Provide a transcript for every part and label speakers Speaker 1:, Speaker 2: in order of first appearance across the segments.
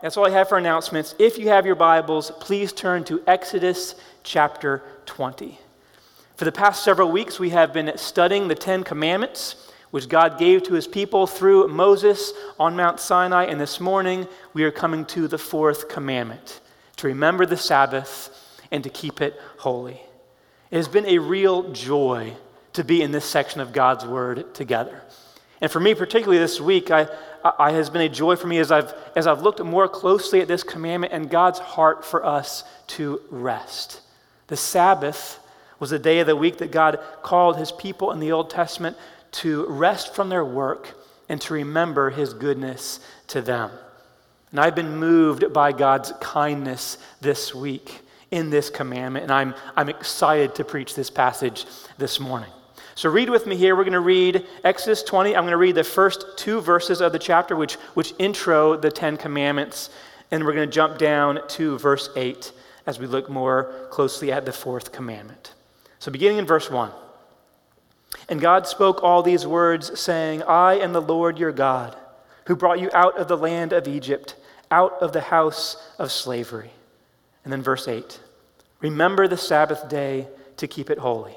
Speaker 1: That's all I have for announcements. If you have your Bibles, please turn to Exodus chapter 20. For the past several weeks, we have been studying the Ten Commandments, which God gave to his people through Moses on Mount Sinai. And this morning, we are coming to the fourth commandment to remember the Sabbath and to keep it holy. It has been a real joy to be in this section of God's Word together. And for me, particularly this week, I, I, has been a joy for me as I've, as I've looked more closely at this commandment and God's heart for us to rest. The Sabbath was the day of the week that God called his people in the Old Testament to rest from their work and to remember his goodness to them. And I've been moved by God's kindness this week in this commandment, and I'm, I'm excited to preach this passage this morning. So read with me here. We're going to read Exodus 20. I'm going to read the first two verses of the chapter, which, which intro the Ten Commandments. And we're going to jump down to verse 8 as we look more closely at the fourth commandment. So beginning in verse 1. And God spoke all these words, saying, I am the Lord your God, who brought you out of the land of Egypt, out of the house of slavery. And then verse 8 Remember the Sabbath day to keep it holy.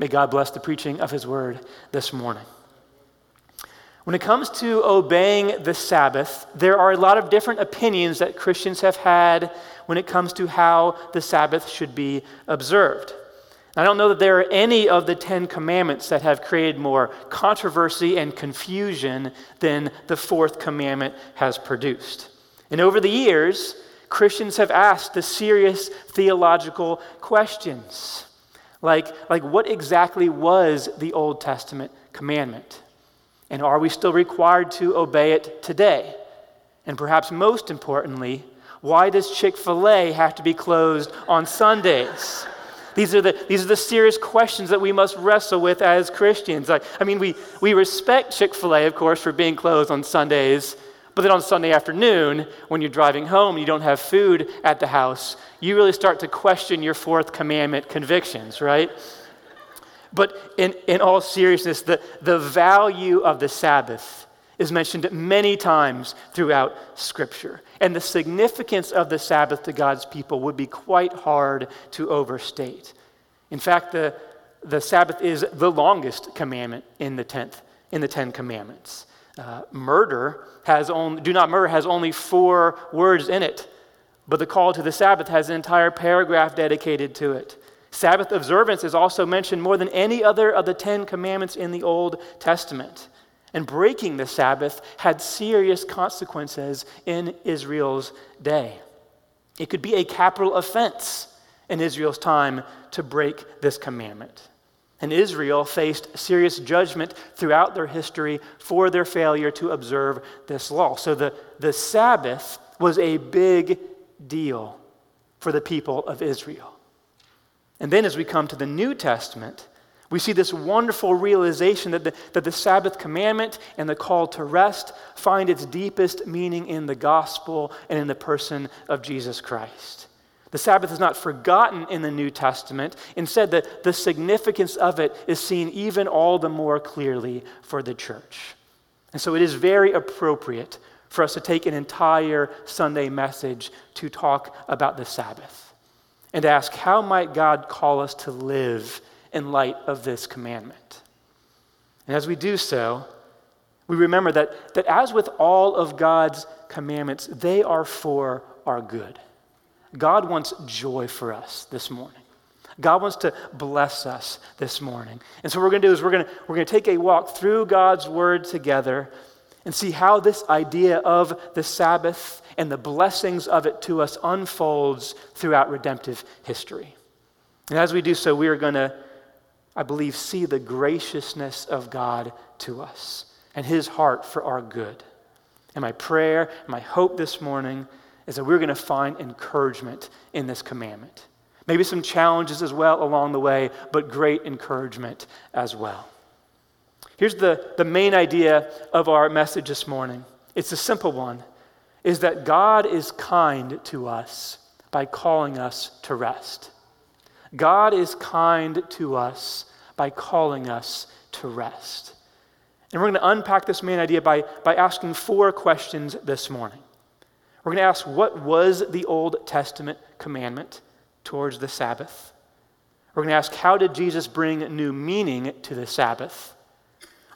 Speaker 1: May God bless the preaching of his word this morning. When it comes to obeying the Sabbath, there are a lot of different opinions that Christians have had when it comes to how the Sabbath should be observed. I don't know that there are any of the Ten Commandments that have created more controversy and confusion than the fourth commandment has produced. And over the years, Christians have asked the serious theological questions. Like, like, what exactly was the Old Testament commandment? And are we still required to obey it today? And perhaps most importantly, why does Chick fil A have to be closed on Sundays? These are, the, these are the serious questions that we must wrestle with as Christians. I mean, we, we respect Chick fil A, of course, for being closed on Sundays, but then on Sunday afternoon, when you're driving home and you don't have food at the house, you really start to question your fourth commandment convictions, right? But in, in all seriousness, the, the value of the Sabbath is mentioned many times throughout Scripture. And the significance of the Sabbath to God's people would be quite hard to overstate. In fact, the, the Sabbath is the longest commandment in the, tenth, in the Ten Commandments. Uh, murder has only, do not murder has only four words in it, but the call to the Sabbath has an entire paragraph dedicated to it. Sabbath observance is also mentioned more than any other of the Ten Commandments in the Old Testament. And breaking the Sabbath had serious consequences in Israel's day. It could be a capital offense in Israel's time to break this commandment. And Israel faced serious judgment throughout their history for their failure to observe this law. So the, the Sabbath was a big deal for the people of Israel. And then as we come to the New Testament, we see this wonderful realization that the, that the Sabbath commandment and the call to rest find its deepest meaning in the gospel and in the person of Jesus Christ. The Sabbath is not forgotten in the New Testament. Instead, the, the significance of it is seen even all the more clearly for the church. And so it is very appropriate for us to take an entire Sunday message to talk about the Sabbath and ask, how might God call us to live in light of this commandment? And as we do so, we remember that, that as with all of God's commandments, they are for our good. God wants joy for us this morning. God wants to bless us this morning. And so what we're going to do is we're going to, we're going to take a walk through God's word together and see how this idea of the Sabbath and the blessings of it to us unfolds throughout redemptive history. And as we do so, we are going to, I believe, see the graciousness of God to us and his heart for our good. And my prayer, my hope this morning is that we're going to find encouragement in this commandment. Maybe some challenges as well along the way, but great encouragement as well. Here's the, the main idea of our message this morning. It's a simple one is that God is kind to us by calling us to rest. God is kind to us by calling us to rest. And we're going to unpack this main idea by, by asking four questions this morning. We're going to ask what was the Old Testament commandment towards the Sabbath? We're going to ask how did Jesus bring new meaning to the Sabbath?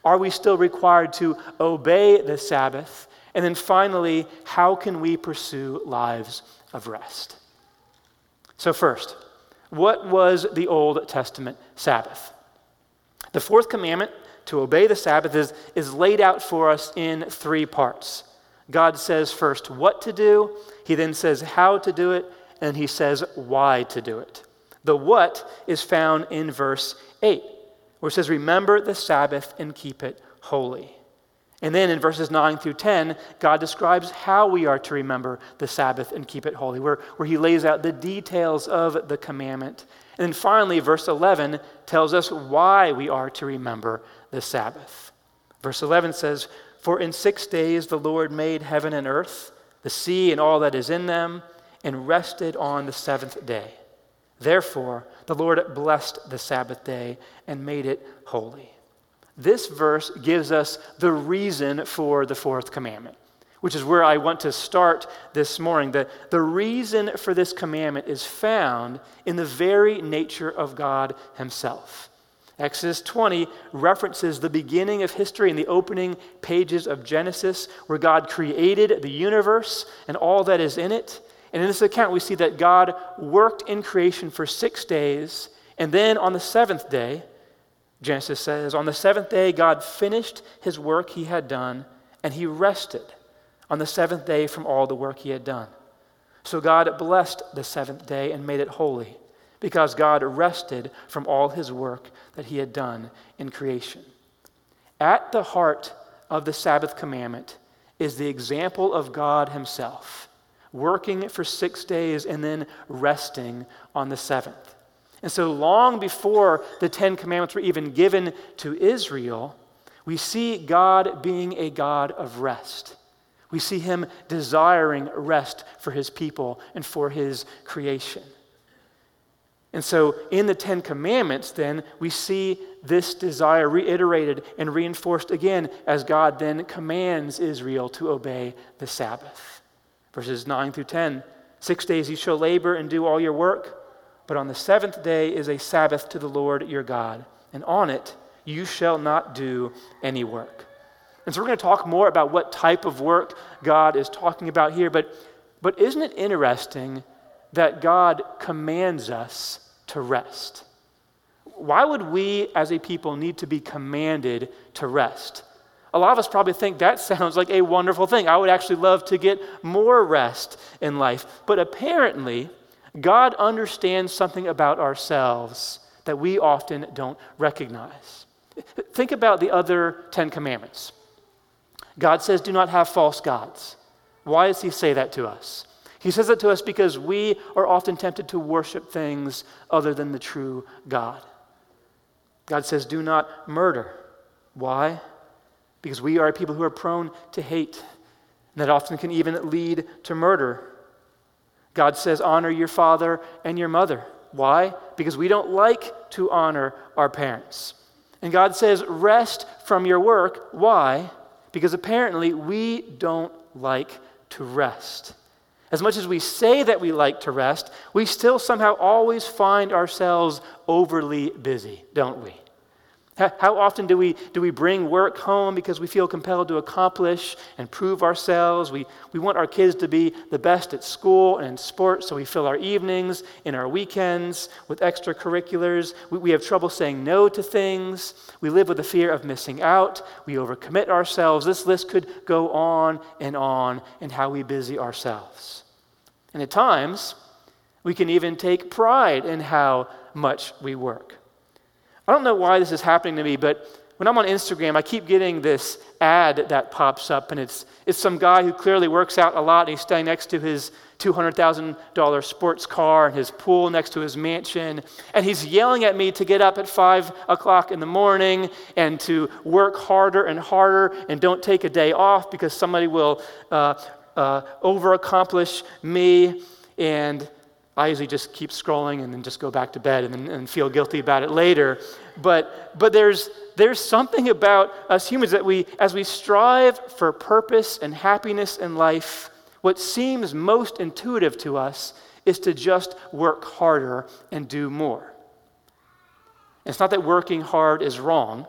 Speaker 1: Are we still required to obey the Sabbath? And then finally, how can we pursue lives of rest? So, first, what was the Old Testament Sabbath? The fourth commandment to obey the Sabbath is, is laid out for us in three parts. God says first what to do, He then says how to do it, and He says why to do it. The what is found in verse 8, where it says, Remember the Sabbath and keep it holy. And then in verses 9 through 10, God describes how we are to remember the Sabbath and keep it holy, where, where He lays out the details of the commandment. And then finally, verse 11 tells us why we are to remember the Sabbath. Verse 11 says, For in six days the Lord made heaven and earth, the sea and all that is in them, and rested on the seventh day. Therefore, the Lord blessed the Sabbath day and made it holy. This verse gives us the reason for the fourth commandment, which is where I want to start this morning. The, the reason for this commandment is found in the very nature of God Himself. Exodus 20 references the beginning of history in the opening pages of Genesis, where God created the universe and all that is in it. And in this account, we see that God worked in creation for six days, and then on the seventh day, Genesis says, On the seventh day, God finished his work he had done, and he rested on the seventh day from all the work he had done. So God blessed the seventh day and made it holy, because God rested from all his work that he had done in creation. At the heart of the Sabbath commandment is the example of God himself, working for six days and then resting on the seventh. And so, long before the Ten Commandments were even given to Israel, we see God being a God of rest. We see him desiring rest for his people and for his creation. And so, in the Ten Commandments, then, we see this desire reiterated and reinforced again as God then commands Israel to obey the Sabbath. Verses 9 through 10 Six days you shall labor and do all your work. But on the seventh day is a Sabbath to the Lord your God, and on it you shall not do any work. And so we're going to talk more about what type of work God is talking about here, but, but isn't it interesting that God commands us to rest? Why would we as a people need to be commanded to rest? A lot of us probably think that sounds like a wonderful thing. I would actually love to get more rest in life. But apparently, God understands something about ourselves that we often don't recognize. Think about the other Ten Commandments. God says, Do not have false gods. Why does He say that to us? He says it to us because we are often tempted to worship things other than the true God. God says, Do not murder. Why? Because we are people who are prone to hate. And that often can even lead to murder. God says, honor your father and your mother. Why? Because we don't like to honor our parents. And God says, rest from your work. Why? Because apparently we don't like to rest. As much as we say that we like to rest, we still somehow always find ourselves overly busy, don't we? How often do we, do we bring work home because we feel compelled to accomplish and prove ourselves? We, we want our kids to be the best at school and in sports, so we fill our evenings and our weekends with extracurriculars. We, we have trouble saying no to things. We live with the fear of missing out. We overcommit ourselves. This list could go on and on in how we busy ourselves. And at times, we can even take pride in how much we work. I don't know why this is happening to me, but when I'm on Instagram, I keep getting this ad that pops up, and it's, it's some guy who clearly works out a lot, and he's standing next to his $200,000 sports car and his pool next to his mansion. And he's yelling at me to get up at 5 o'clock in the morning and to work harder and harder and don't take a day off because somebody will uh, uh, over accomplish me. And I usually just keep scrolling and then just go back to bed and, and feel guilty about it later. But, but there's, there's something about us humans that we, as we strive for purpose and happiness in life, what seems most intuitive to us is to just work harder and do more. It's not that working hard is wrong,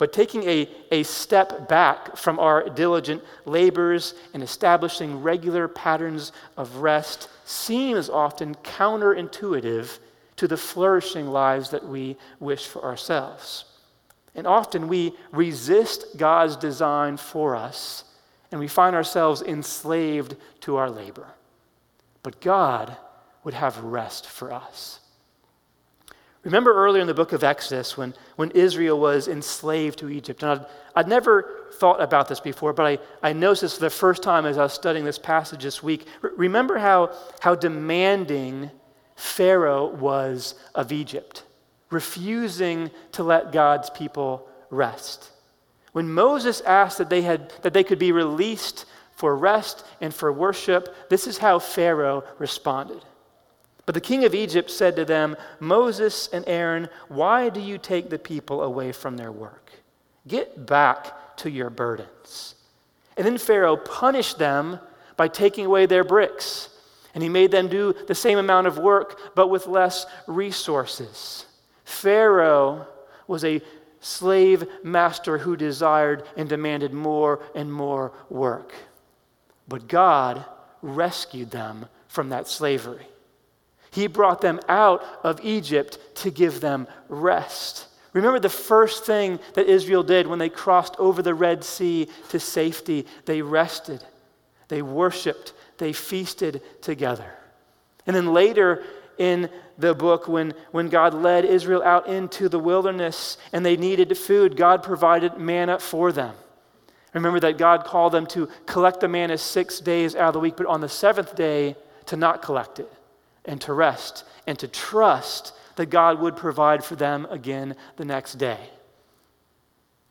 Speaker 1: but taking a, a step back from our diligent labors and establishing regular patterns of rest seems often counterintuitive to the flourishing lives that we wish for ourselves. And often we resist God's design for us and we find ourselves enslaved to our labor. But God would have rest for us. Remember earlier in the book of Exodus when, when Israel was enslaved to Egypt? And I'd, I'd never thought about this before, but I, I noticed this for the first time as I was studying this passage this week. R- remember how, how demanding Pharaoh was of Egypt, refusing to let God's people rest. When Moses asked that they, had, that they could be released for rest and for worship, this is how Pharaoh responded. But the king of Egypt said to them, Moses and Aaron, why do you take the people away from their work? Get back to your burdens. And then Pharaoh punished them by taking away their bricks. And he made them do the same amount of work, but with less resources. Pharaoh was a slave master who desired and demanded more and more work. But God rescued them from that slavery. He brought them out of Egypt to give them rest. Remember the first thing that Israel did when they crossed over the Red Sea to safety? They rested, they worshiped, they feasted together. And then later in the book when, when God led Israel out into the wilderness and they needed food, God provided manna for them. Remember that God called them to collect the manna six days out of the week, but on the seventh day to not collect it and to rest and to trust that God would provide for them again the next day.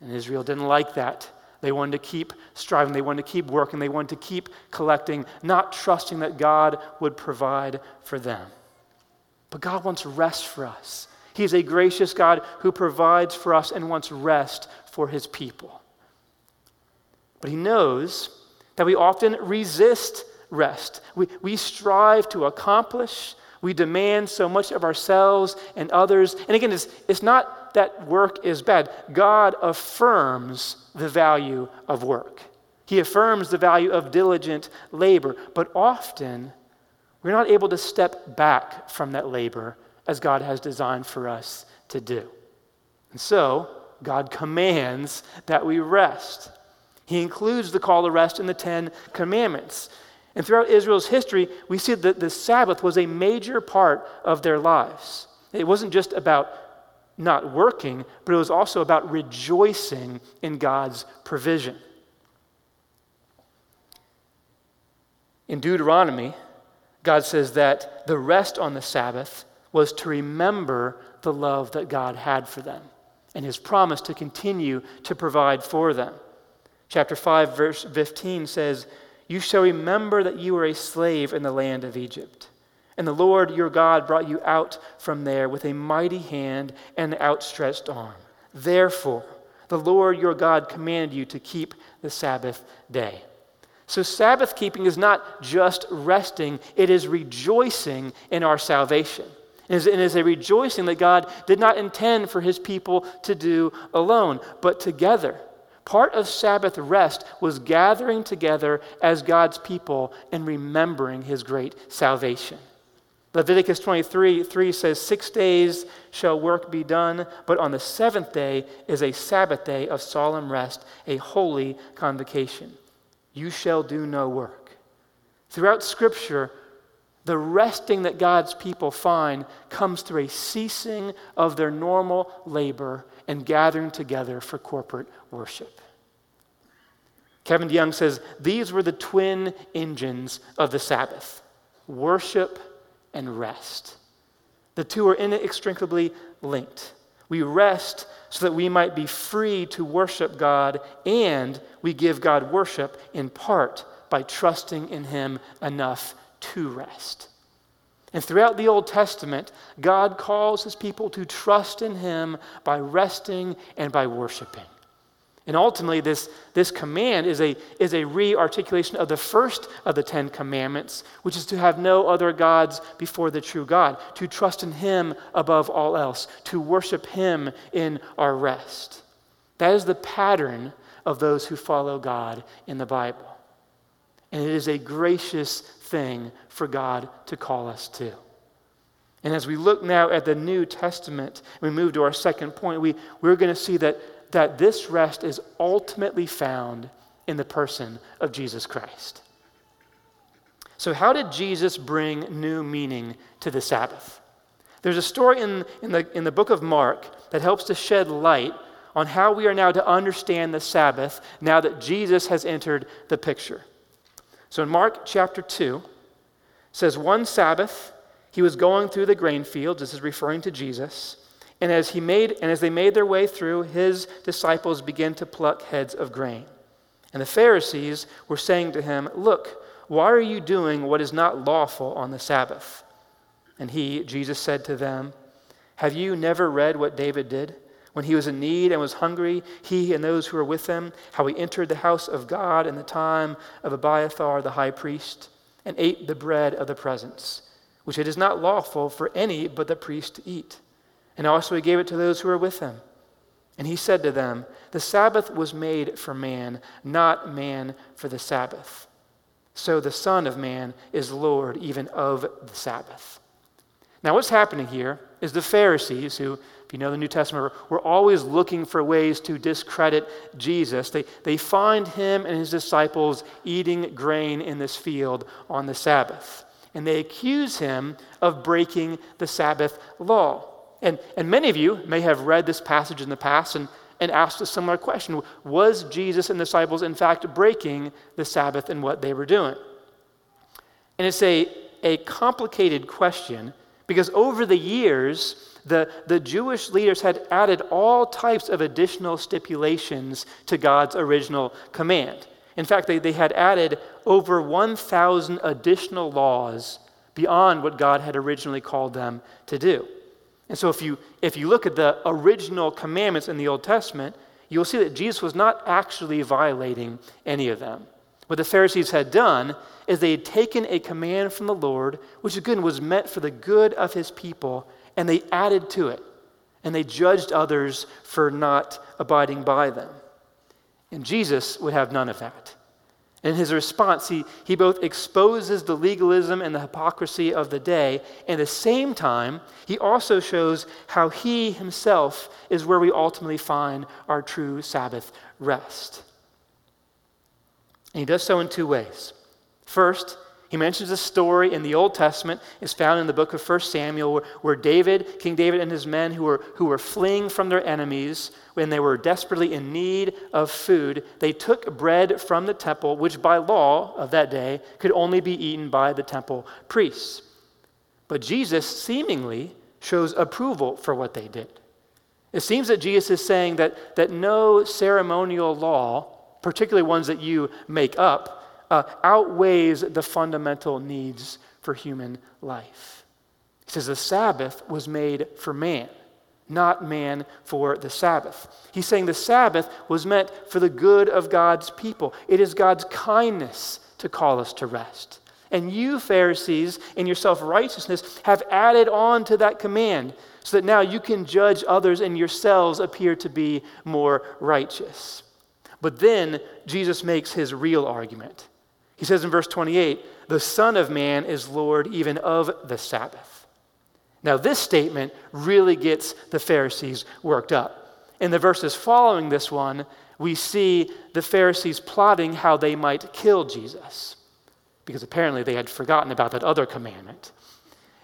Speaker 1: And Israel didn't like that. They wanted to keep striving, they wanted to keep working, they wanted to keep collecting, not trusting that God would provide for them. But God wants rest for us. He's a gracious God who provides for us and wants rest for his people. But he knows that we often resist rest. We, we strive to accomplish, we demand so much of ourselves and others. And again, it's, it's not that work is bad. God affirms the value of work, He affirms the value of diligent labor. But often, we're not able to step back from that labor as God has designed for us to do. And so, God commands that we rest. He includes the call to rest in the Ten Commandments. And throughout Israel's history, we see that the Sabbath was a major part of their lives. It wasn't just about not working, but it was also about rejoicing in God's provision. In Deuteronomy, God says that the rest on the Sabbath was to remember the love that God had for them and his promise to continue to provide for them. Chapter 5, verse 15 says, You shall remember that you were a slave in the land of Egypt. And the Lord your God brought you out from there with a mighty hand and outstretched arm. Therefore, the Lord your God commanded you to keep the Sabbath day. So, Sabbath keeping is not just resting, it is rejoicing in our salvation. It is a rejoicing that God did not intend for his people to do alone, but together. Part of Sabbath rest was gathering together as God's people and remembering his great salvation. Leviticus 23 3 says, Six days shall work be done, but on the seventh day is a Sabbath day of solemn rest, a holy convocation you shall do no work. Throughout Scripture, The resting that God's people find comes through a ceasing of their normal labor and gathering together for corporate worship. Kevin DeYoung says these were the twin engines of the Sabbath worship and rest. The two are inextricably linked. We rest so that we might be free to worship God, and we give God worship in part by trusting in Him enough to rest. And throughout the Old Testament, God calls His people to trust in Him by resting and by worshiping. And ultimately, this, this command is a, is a re articulation of the first of the Ten Commandments, which is to have no other gods before the true God, to trust in Him above all else, to worship Him in our rest. That is the pattern of those who follow God in the Bible. And it is a gracious thing for God to call us to. And as we look now at the New Testament, we move to our second point, we, we're going to see that that this rest is ultimately found in the person of Jesus Christ. So, how did Jesus bring new meaning to the Sabbath? There's a story in, in, the, in the book of Mark that helps to shed light on how we are now to understand the Sabbath now that Jesus has entered the picture. So, in Mark chapter 2, says, One Sabbath, he was going through the grain fields. This is referring to Jesus. And as, he made, and as they made their way through, his disciples began to pluck heads of grain. And the Pharisees were saying to him, Look, why are you doing what is not lawful on the Sabbath? And he, Jesus, said to them, Have you never read what David did? When he was in need and was hungry, he and those who were with him, how he entered the house of God in the time of Abiathar the high priest, and ate the bread of the presence, which it is not lawful for any but the priest to eat and also he gave it to those who were with him. And he said to them, The Sabbath was made for man, not man for the Sabbath. So the Son of Man is Lord even of the Sabbath. Now, what's happening here is the Pharisees, who, if you know the New Testament, we're always looking for ways to discredit Jesus. They, they find him and his disciples eating grain in this field on the Sabbath. And they accuse him of breaking the Sabbath law. And, and many of you may have read this passage in the past and, and asked a similar question Was Jesus and disciples, in fact, breaking the Sabbath in what they were doing? And it's a, a complicated question because over the years, the, the Jewish leaders had added all types of additional stipulations to God's original command. In fact, they, they had added over 1,000 additional laws beyond what God had originally called them to do. And so if you, if you look at the original commandments in the Old Testament, you'll see that Jesus was not actually violating any of them. What the Pharisees had done is they had taken a command from the Lord, which again was meant for the good of his people, and they added to it. And they judged others for not abiding by them. And Jesus would have none of that. In his response, he, he both exposes the legalism and the hypocrisy of the day, and at the same time, he also shows how he himself is where we ultimately find our true Sabbath rest. And he does so in two ways. First, he mentions a story in the Old Testament. It's found in the book of 1 Samuel where, where, David, King David and his men who were, who were fleeing from their enemies when they were desperately in need of food, they took bread from the temple, which by law of that day could only be eaten by the temple priests. But Jesus seemingly shows approval for what they did. It seems that Jesus is saying that, that no ceremonial law, particularly ones that you make up, uh, outweighs the fundamental needs for human life. He says the Sabbath was made for man, not man for the Sabbath. He's saying the Sabbath was meant for the good of God's people. It is God's kindness to call us to rest. And you, Pharisees, in your self righteousness, have added on to that command so that now you can judge others and yourselves appear to be more righteous. But then Jesus makes his real argument. He says in verse 28, the Son of Man is Lord even of the Sabbath. Now, this statement really gets the Pharisees worked up. In the verses following this one, we see the Pharisees plotting how they might kill Jesus. because apparently they had forgotten about that other commandment.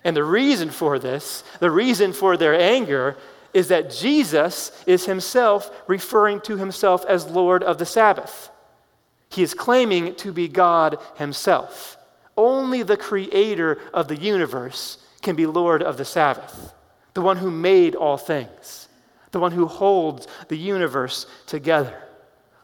Speaker 1: And the reason for this, the reason for their anger, is that Jesus is himself referring to himself as Lord of the Sabbath. He is claiming to be God himself. Only the creator of the universe can be Lord of the Sabbath, the one who made all things, the one who holds the universe together,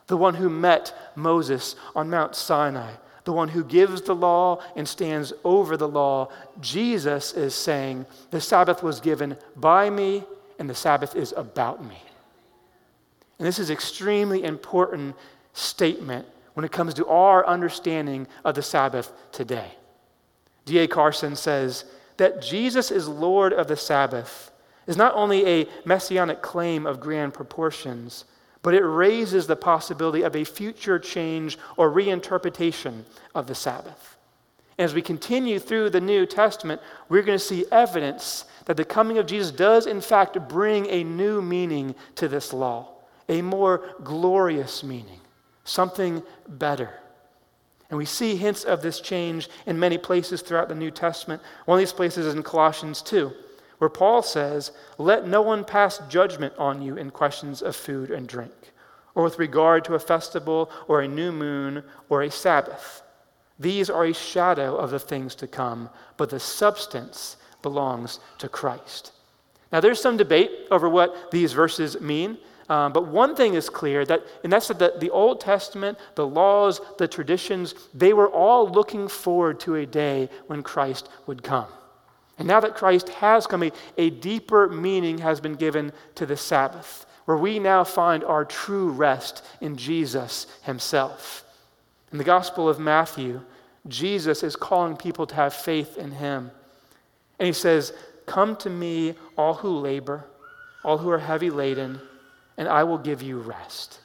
Speaker 1: the one who met Moses on Mount Sinai, the one who gives the law and stands over the law. Jesus is saying, The Sabbath was given by me, and the Sabbath is about me. And this is extremely important statement when it comes to our understanding of the Sabbath today. D.A. Carson says that Jesus is Lord of the Sabbath is not only a messianic claim of grand proportions, but it raises the possibility of a future change or reinterpretation of the Sabbath. As we continue through the New Testament, we're going to see evidence that the coming of Jesus does, in fact, bring a new meaning to this law, a more glorious meaning something better. And we see hints of this change in many places throughout the New Testament. One of these places is in Colossians 2, where Paul says, Let no one pass judgment on you in questions of food and drink, or with regard to a festival, or a new moon, or a Sabbath. These are a shadow of the things to come, but the substance belongs to Christ. Now, there's some debate over what these verses mean. Um, but one thing is clear that, and that's that the, the Old Testament, the laws, the traditions, they were all looking forward to a day when Christ would come. And now that Christ has come, a, a deeper meaning has been given to the Sabbath, where we now find our true rest in Jesus himself. In the Gospel of Matthew, Jesus is calling people to have faith in him. And he says, Come to me, all who labor, all who are heavy laden and I will give you rest.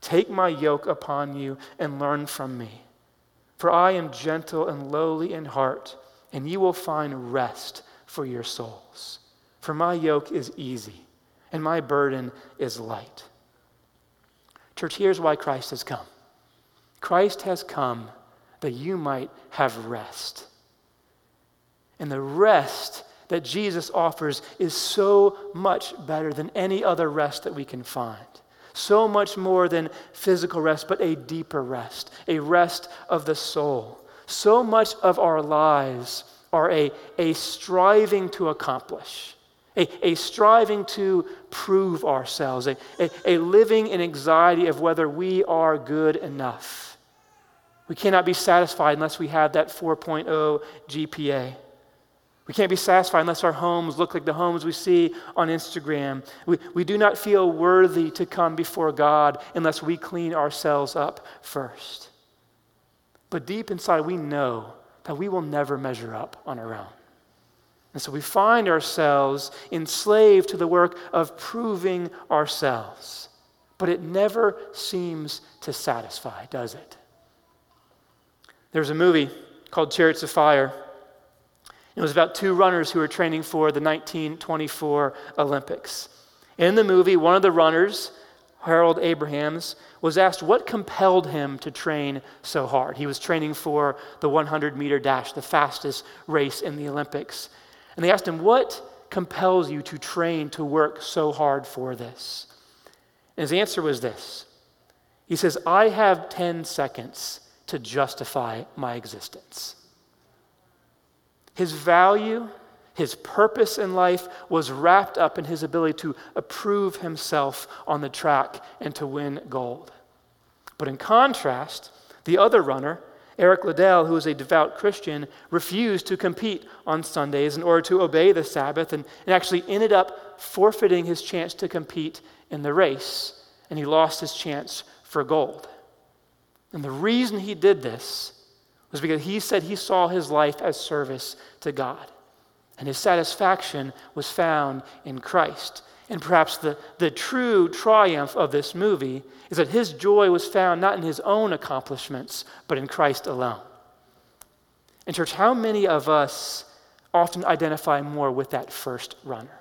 Speaker 1: Take my yoke upon you and learn from me. For I am gentle and lowly in heart, and you will find rest for your souls. For my yoke is easy, and my burden is light. Church, here's why Christ has come Christ has come that you might have rest. And the rest that Jesus offers is so much better than any other rest that we can find. So much more than physical rest, but a deeper rest, a rest of the soul. So much of our lives are a, a striving to accomplish, a, a striving to prove ourselves, a, a, a living in anxiety of whether we are good enough. We cannot be satisfied unless we have that 4.0 GPA. We can't be satisfied unless our homes look like the homes we see on Instagram. We, we do not feel worthy to come before God unless we clean ourselves up first. But deep inside, we know that we will never measure up on our own. And so we find ourselves enslaved to the work of proving ourselves. But it never seems to satisfy, does it? There's a movie called Chariots of Fire. It was about two runners who were training for the 1924 Olympics. In the movie, one of the runners, Harold Abrahams, was asked what compelled him to train so hard. He was training for the 100 meter dash, the fastest race in the Olympics. And they asked him, What compels you to train, to work so hard for this? And his answer was this He says, I have 10 seconds to justify my existence. His value, his purpose in life was wrapped up in his ability to approve himself on the track and to win gold. But in contrast, the other runner, Eric Liddell, who was a devout Christian, refused to compete on Sundays in order to obey the Sabbath and, and actually ended up forfeiting his chance to compete in the race. And he lost his chance for gold. And the reason he did this was because he said he saw his life as service to God. And his satisfaction was found in Christ. And perhaps the, the true triumph of this movie is that his joy was found not in his own accomplishments, but in Christ alone. And, church, how many of us often identify more with that first runner?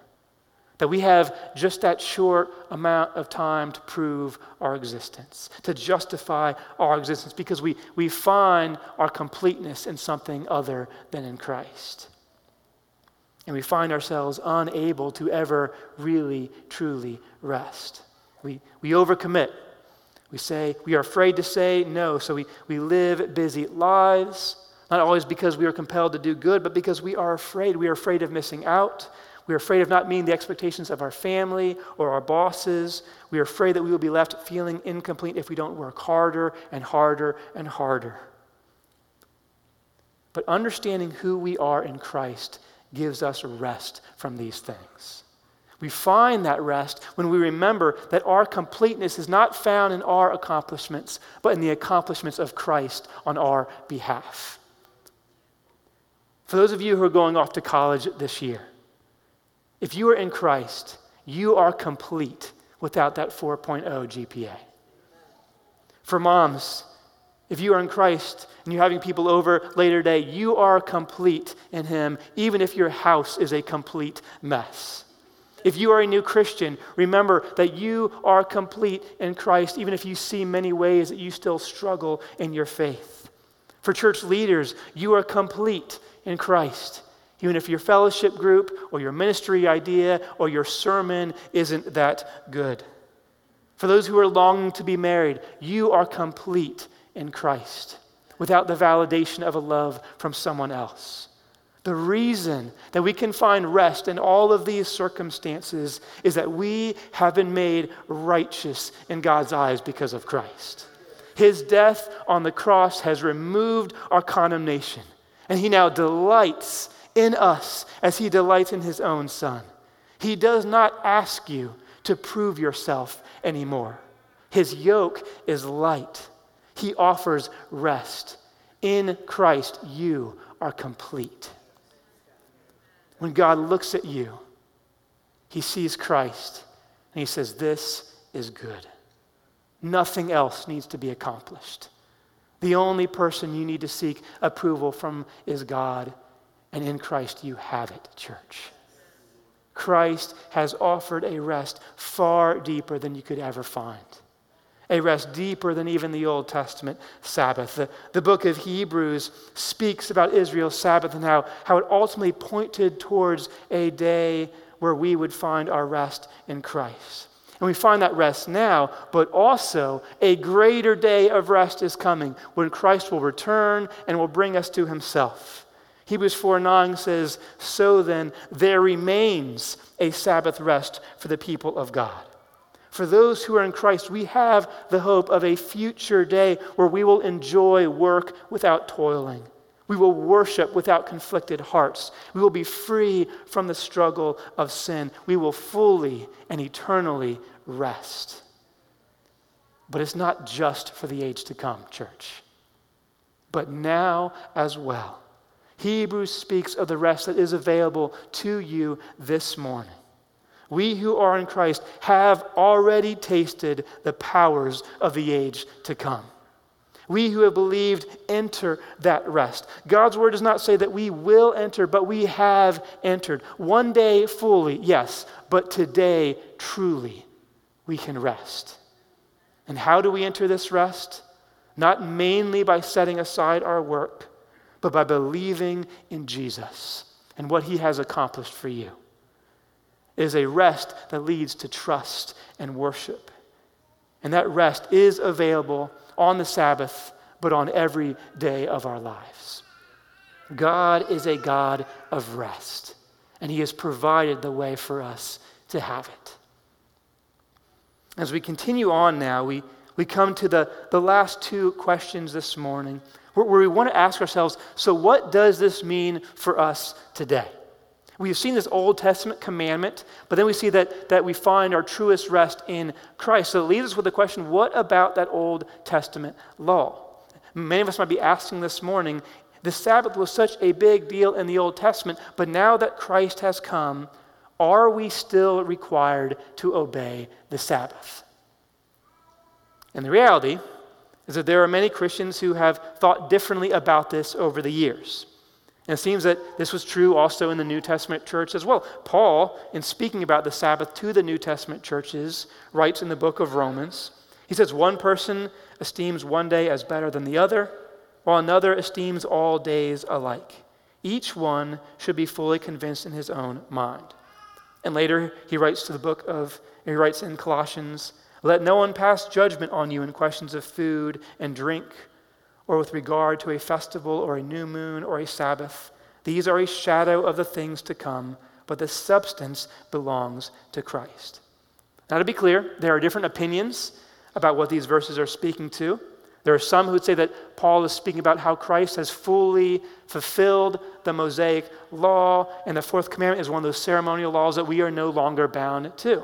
Speaker 1: That we have just that short amount of time to prove our existence, to justify our existence, because we, we find our completeness in something other than in Christ. And we find ourselves unable to ever really, truly rest. We, we overcommit. We say, we are afraid to say no, so we, we live busy lives, not always because we are compelled to do good, but because we are afraid. We are afraid of missing out. We are afraid of not meeting the expectations of our family or our bosses. We are afraid that we will be left feeling incomplete if we don't work harder and harder and harder. But understanding who we are in Christ gives us rest from these things. We find that rest when we remember that our completeness is not found in our accomplishments, but in the accomplishments of Christ on our behalf. For those of you who are going off to college this year, if you are in Christ, you are complete without that 4.0 GPA. For moms, if you are in Christ and you're having people over later today, you are complete in Him, even if your house is a complete mess. If you are a new Christian, remember that you are complete in Christ, even if you see many ways that you still struggle in your faith. For church leaders, you are complete in Christ. Even if your fellowship group or your ministry idea or your sermon isn't that good. For those who are longing to be married, you are complete in Christ without the validation of a love from someone else. The reason that we can find rest in all of these circumstances is that we have been made righteous in God's eyes because of Christ. His death on the cross has removed our condemnation, and He now delights in us as he delights in his own Son. He does not ask you to prove yourself anymore. His yoke is light, he offers rest. In Christ, you are complete. When God looks at you, he sees Christ and he says, This is good. Nothing else needs to be accomplished. The only person you need to seek approval from is God. And in Christ, you have it, church. Christ has offered a rest far deeper than you could ever find. A rest deeper than even the Old Testament Sabbath. The, the book of Hebrews speaks about Israel's Sabbath and how, how it ultimately pointed towards a day where we would find our rest in Christ. And we find that rest now, but also a greater day of rest is coming when Christ will return and will bring us to himself. Hebrews 4 9 says, So then, there remains a Sabbath rest for the people of God. For those who are in Christ, we have the hope of a future day where we will enjoy work without toiling. We will worship without conflicted hearts. We will be free from the struggle of sin. We will fully and eternally rest. But it's not just for the age to come, church, but now as well. Hebrews speaks of the rest that is available to you this morning. We who are in Christ have already tasted the powers of the age to come. We who have believed enter that rest. God's word does not say that we will enter, but we have entered. One day fully, yes, but today truly we can rest. And how do we enter this rest? Not mainly by setting aside our work, but by believing in Jesus and what he has accomplished for you. It is a rest that leads to trust and worship. And that rest is available on the Sabbath, but on every day of our lives. God is a God of rest, and He has provided the way for us to have it. As we continue on now, we, we come to the, the last two questions this morning where, we want to ask ourselves so, what does this mean for us today? We've seen this Old Testament commandment, but then we see that, that we find our truest rest in Christ. So it leaves us with the question what about that Old Testament law? Many of us might be asking this morning the Sabbath was such a big deal in the Old Testament, but now that Christ has come, are we still required to obey the Sabbath? And the reality is that there are many Christians who have thought differently about this over the years. And it seems that this was true also in the New Testament church as well. Paul, in speaking about the Sabbath to the New Testament churches, writes in the book of Romans, he says, One person esteems one day as better than the other, while another esteems all days alike. Each one should be fully convinced in his own mind. And later he writes to the book of, he writes in Colossians, Let no one pass judgment on you in questions of food and drink or with regard to a festival or a new moon or a Sabbath. These are a shadow of the things to come, but the substance belongs to Christ. Now, to be clear, there are different opinions about what these verses are speaking to. There are some who would say that Paul is speaking about how Christ has fully fulfilled the Mosaic law, and the fourth commandment is one of those ceremonial laws that we are no longer bound to.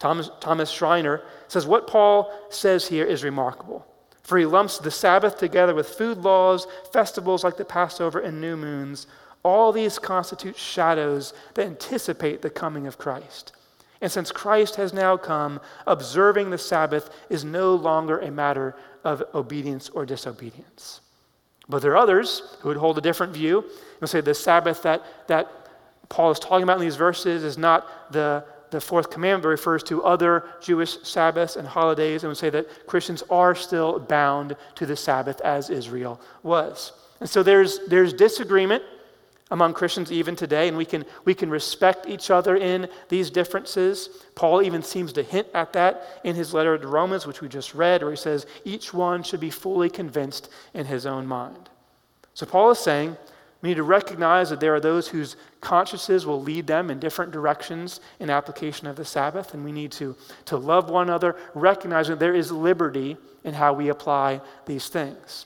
Speaker 1: Thomas, Thomas Schreiner says what Paul says here is remarkable. For he lumps the Sabbath together with food laws, festivals like the Passover and new moons. All these constitute shadows that anticipate the coming of Christ. And since Christ has now come, observing the Sabbath is no longer a matter of obedience or disobedience. But there are others who would hold a different view and say the Sabbath that, that Paul is talking about in these verses is not the the fourth commandment refers to other Jewish Sabbaths and holidays and would say that Christians are still bound to the Sabbath as Israel was. And so there's, there's disagreement among Christians even today, and we can, we can respect each other in these differences. Paul even seems to hint at that in his letter to Romans, which we just read, where he says, each one should be fully convinced in his own mind. So Paul is saying we need to recognize that there are those whose consciences will lead them in different directions in application of the Sabbath, and we need to, to love one another, recognizing there is liberty in how we apply these things.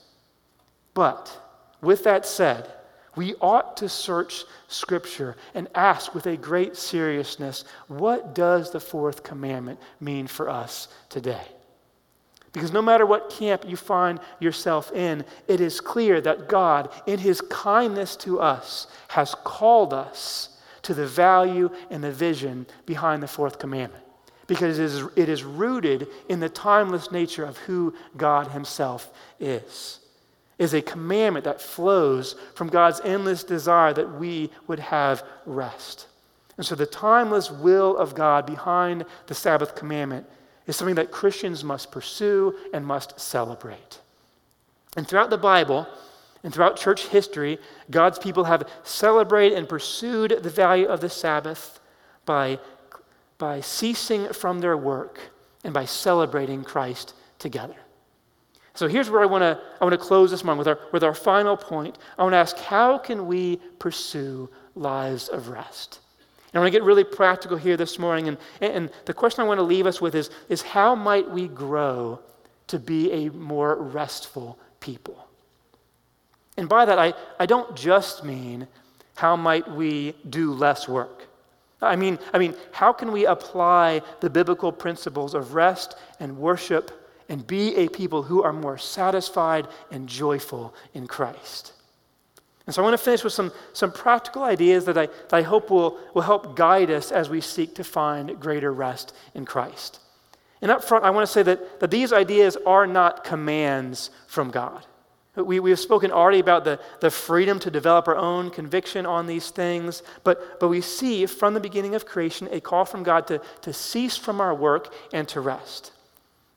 Speaker 1: But with that said, we ought to search Scripture and ask with a great seriousness what does the fourth commandment mean for us today? Because no matter what camp you find yourself in, it is clear that God, in His kindness to us, has called us to the value and the vision behind the fourth commandment. Because it is, it is rooted in the timeless nature of who God Himself is. It is a commandment that flows from God's endless desire that we would have rest. And so, the timeless will of God behind the Sabbath commandment is something that Christians must pursue and must celebrate. And throughout the Bible and throughout church history, God's people have celebrated and pursued the value of the Sabbath by, by ceasing from their work and by celebrating Christ together. So here's where I want to I want to close this morning with our, with our final point. I want to ask how can we pursue lives of rest? And I want to get really practical here this morning. And, and the question I want to leave us with is, is how might we grow to be a more restful people? And by that, I, I don't just mean how might we do less work. I mean, I mean, how can we apply the biblical principles of rest and worship and be a people who are more satisfied and joyful in Christ? And so I want to finish with some, some practical ideas that I, that I hope will, will help guide us as we seek to find greater rest in Christ. And up front, I want to say that, that these ideas are not commands from God. We, we have spoken already about the, the freedom to develop our own conviction on these things, but, but we see from the beginning of creation a call from God to, to cease from our work and to rest.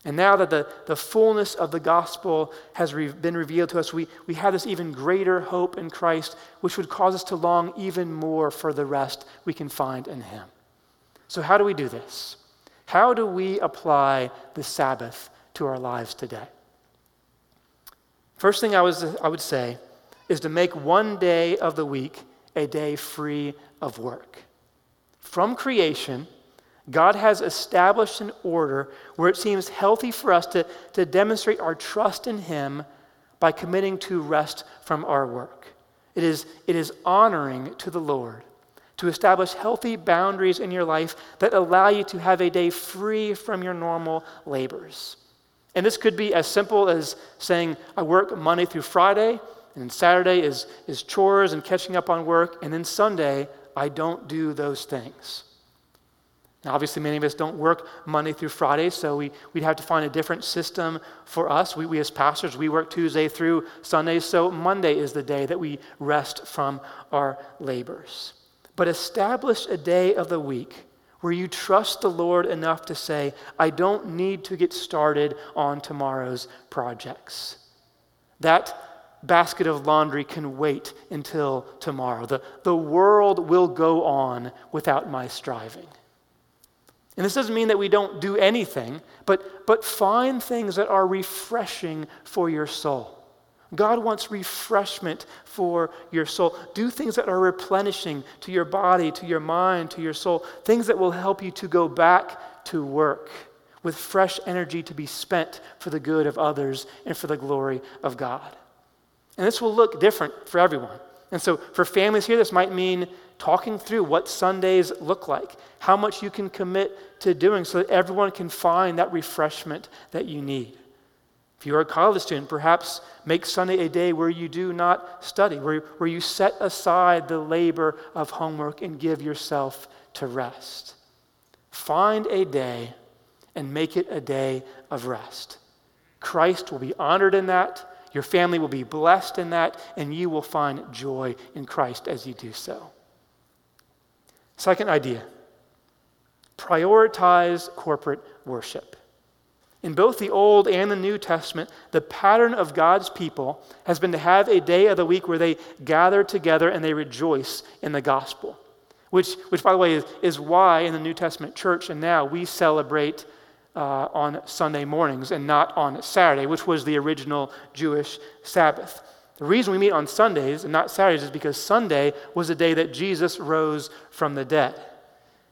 Speaker 1: And now that the, the fullness of the gospel has re- been revealed to us, we, we have this even greater hope in Christ, which would cause us to long even more for the rest we can find in Him. So, how do we do this? How do we apply the Sabbath to our lives today? First thing I, was, I would say is to make one day of the week a day free of work. From creation, God has established an order where it seems healthy for us to, to demonstrate our trust in Him by committing to rest from our work. It is, it is honoring to the Lord to establish healthy boundaries in your life that allow you to have a day free from your normal labors. And this could be as simple as saying, I work Monday through Friday, and Saturday is, is chores and catching up on work, and then Sunday, I don't do those things. Now, obviously, many of us don't work Monday through Friday, so we, we'd have to find a different system for us. We, we, as pastors, we work Tuesday through Sunday, so Monday is the day that we rest from our labors. But establish a day of the week where you trust the Lord enough to say, I don't need to get started on tomorrow's projects. That basket of laundry can wait until tomorrow. The, the world will go on without my striving. And this doesn't mean that we don't do anything, but, but find things that are refreshing for your soul. God wants refreshment for your soul. Do things that are replenishing to your body, to your mind, to your soul, things that will help you to go back to work with fresh energy to be spent for the good of others and for the glory of God. And this will look different for everyone. And so, for families here, this might mean talking through what Sundays look like, how much you can commit to doing so that everyone can find that refreshment that you need. If you are a college student, perhaps make Sunday a day where you do not study, where, where you set aside the labor of homework and give yourself to rest. Find a day and make it a day of rest. Christ will be honored in that. Your family will be blessed in that, and you will find joy in Christ as you do so. Second idea prioritize corporate worship. In both the Old and the New Testament, the pattern of God's people has been to have a day of the week where they gather together and they rejoice in the gospel. Which, which by the way, is, is why in the New Testament church and now we celebrate uh, on Sunday mornings and not on Saturday, which was the original Jewish Sabbath. The reason we meet on Sundays and not Saturdays is because Sunday was the day that Jesus rose from the dead.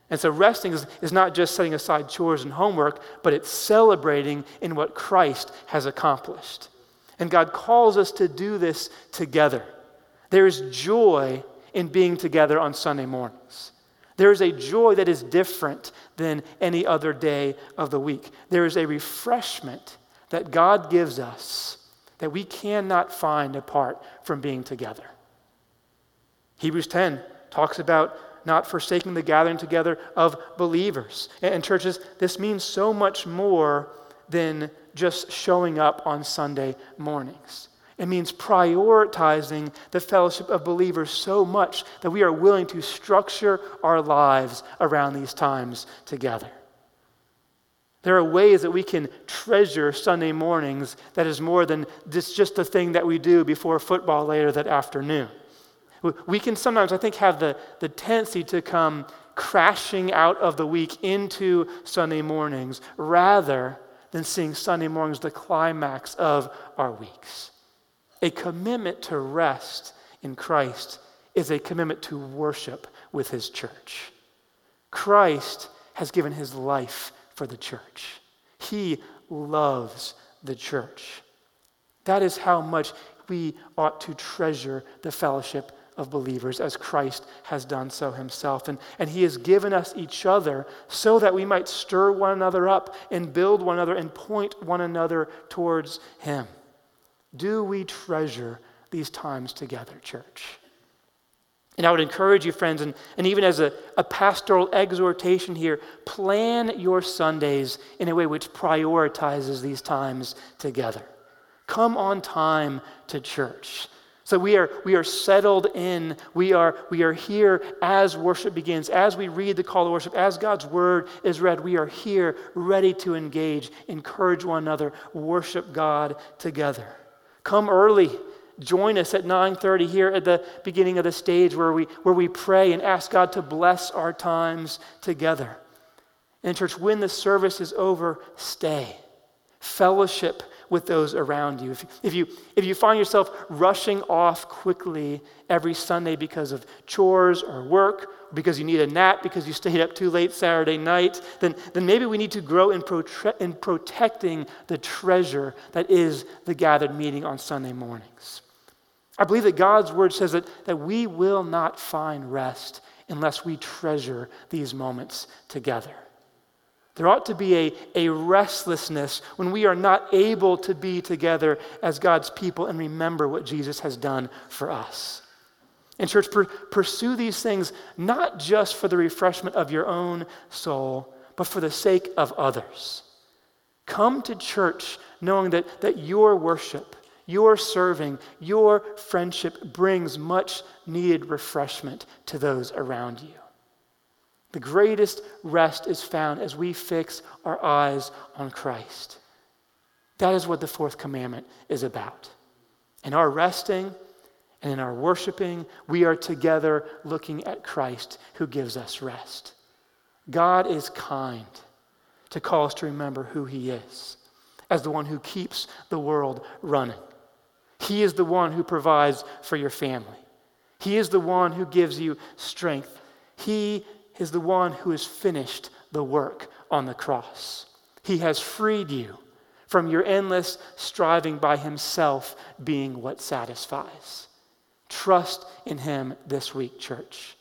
Speaker 1: And so resting is, is not just setting aside chores and homework, but it's celebrating in what Christ has accomplished. And God calls us to do this together. There is joy in being together on Sunday mornings. There is a joy that is different than any other day of the week. There is a refreshment that God gives us that we cannot find apart from being together. Hebrews 10 talks about not forsaking the gathering together of believers. And, churches, this means so much more than just showing up on Sunday mornings. It means prioritizing the fellowship of believers so much that we are willing to structure our lives around these times together. There are ways that we can treasure Sunday mornings that is more than just, just the thing that we do before football later that afternoon. We can sometimes, I think, have the, the tendency to come crashing out of the week into Sunday mornings rather than seeing Sunday mornings the climax of our weeks. A commitment to rest in Christ is a commitment to worship with his church. Christ has given his life for the church, he loves the church. That is how much we ought to treasure the fellowship of believers as Christ has done so himself. And, and he has given us each other so that we might stir one another up and build one another and point one another towards him. Do we treasure these times together, church? And I would encourage you, friends, and, and even as a, a pastoral exhortation here, plan your Sundays in a way which prioritizes these times together. Come on time to church. So we are, we are settled in. We are, we are here as worship begins, as we read the call to worship, as God's word is read. We are here ready to engage, encourage one another, worship God together. Come early. Join us at 9:30 here at the beginning of the stage where we, where we pray and ask God to bless our times together. And church, when the service is over, stay. Fellowship with those around you. If, if, you. if you find yourself rushing off quickly every Sunday because of chores or work, or because you need a nap because you stayed up too late Saturday night, then, then maybe we need to grow in, protre- in protecting the treasure that is the gathered meeting on Sunday mornings. I believe that God's word says that, that we will not find rest unless we treasure these moments together. There ought to be a, a restlessness when we are not able to be together as God's people and remember what Jesus has done for us. And, church, per- pursue these things not just for the refreshment of your own soul, but for the sake of others. Come to church knowing that, that your worship, your serving, your friendship brings much needed refreshment to those around you. The greatest rest is found as we fix our eyes on Christ. That is what the fourth commandment is about. In our resting and in our worshiping, we are together looking at Christ who gives us rest. God is kind to call us to remember who He is as the one who keeps the world running. He is the one who provides for your family. He is the one who gives you strength. He is the one who has finished the work on the cross. He has freed you from your endless striving by Himself being what satisfies. Trust in Him this week, church.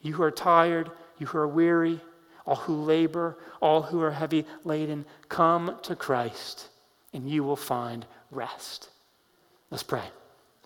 Speaker 1: You who are tired, you who are weary, all who labor, all who are heavy laden, come to Christ and you will find rest. Let's pray.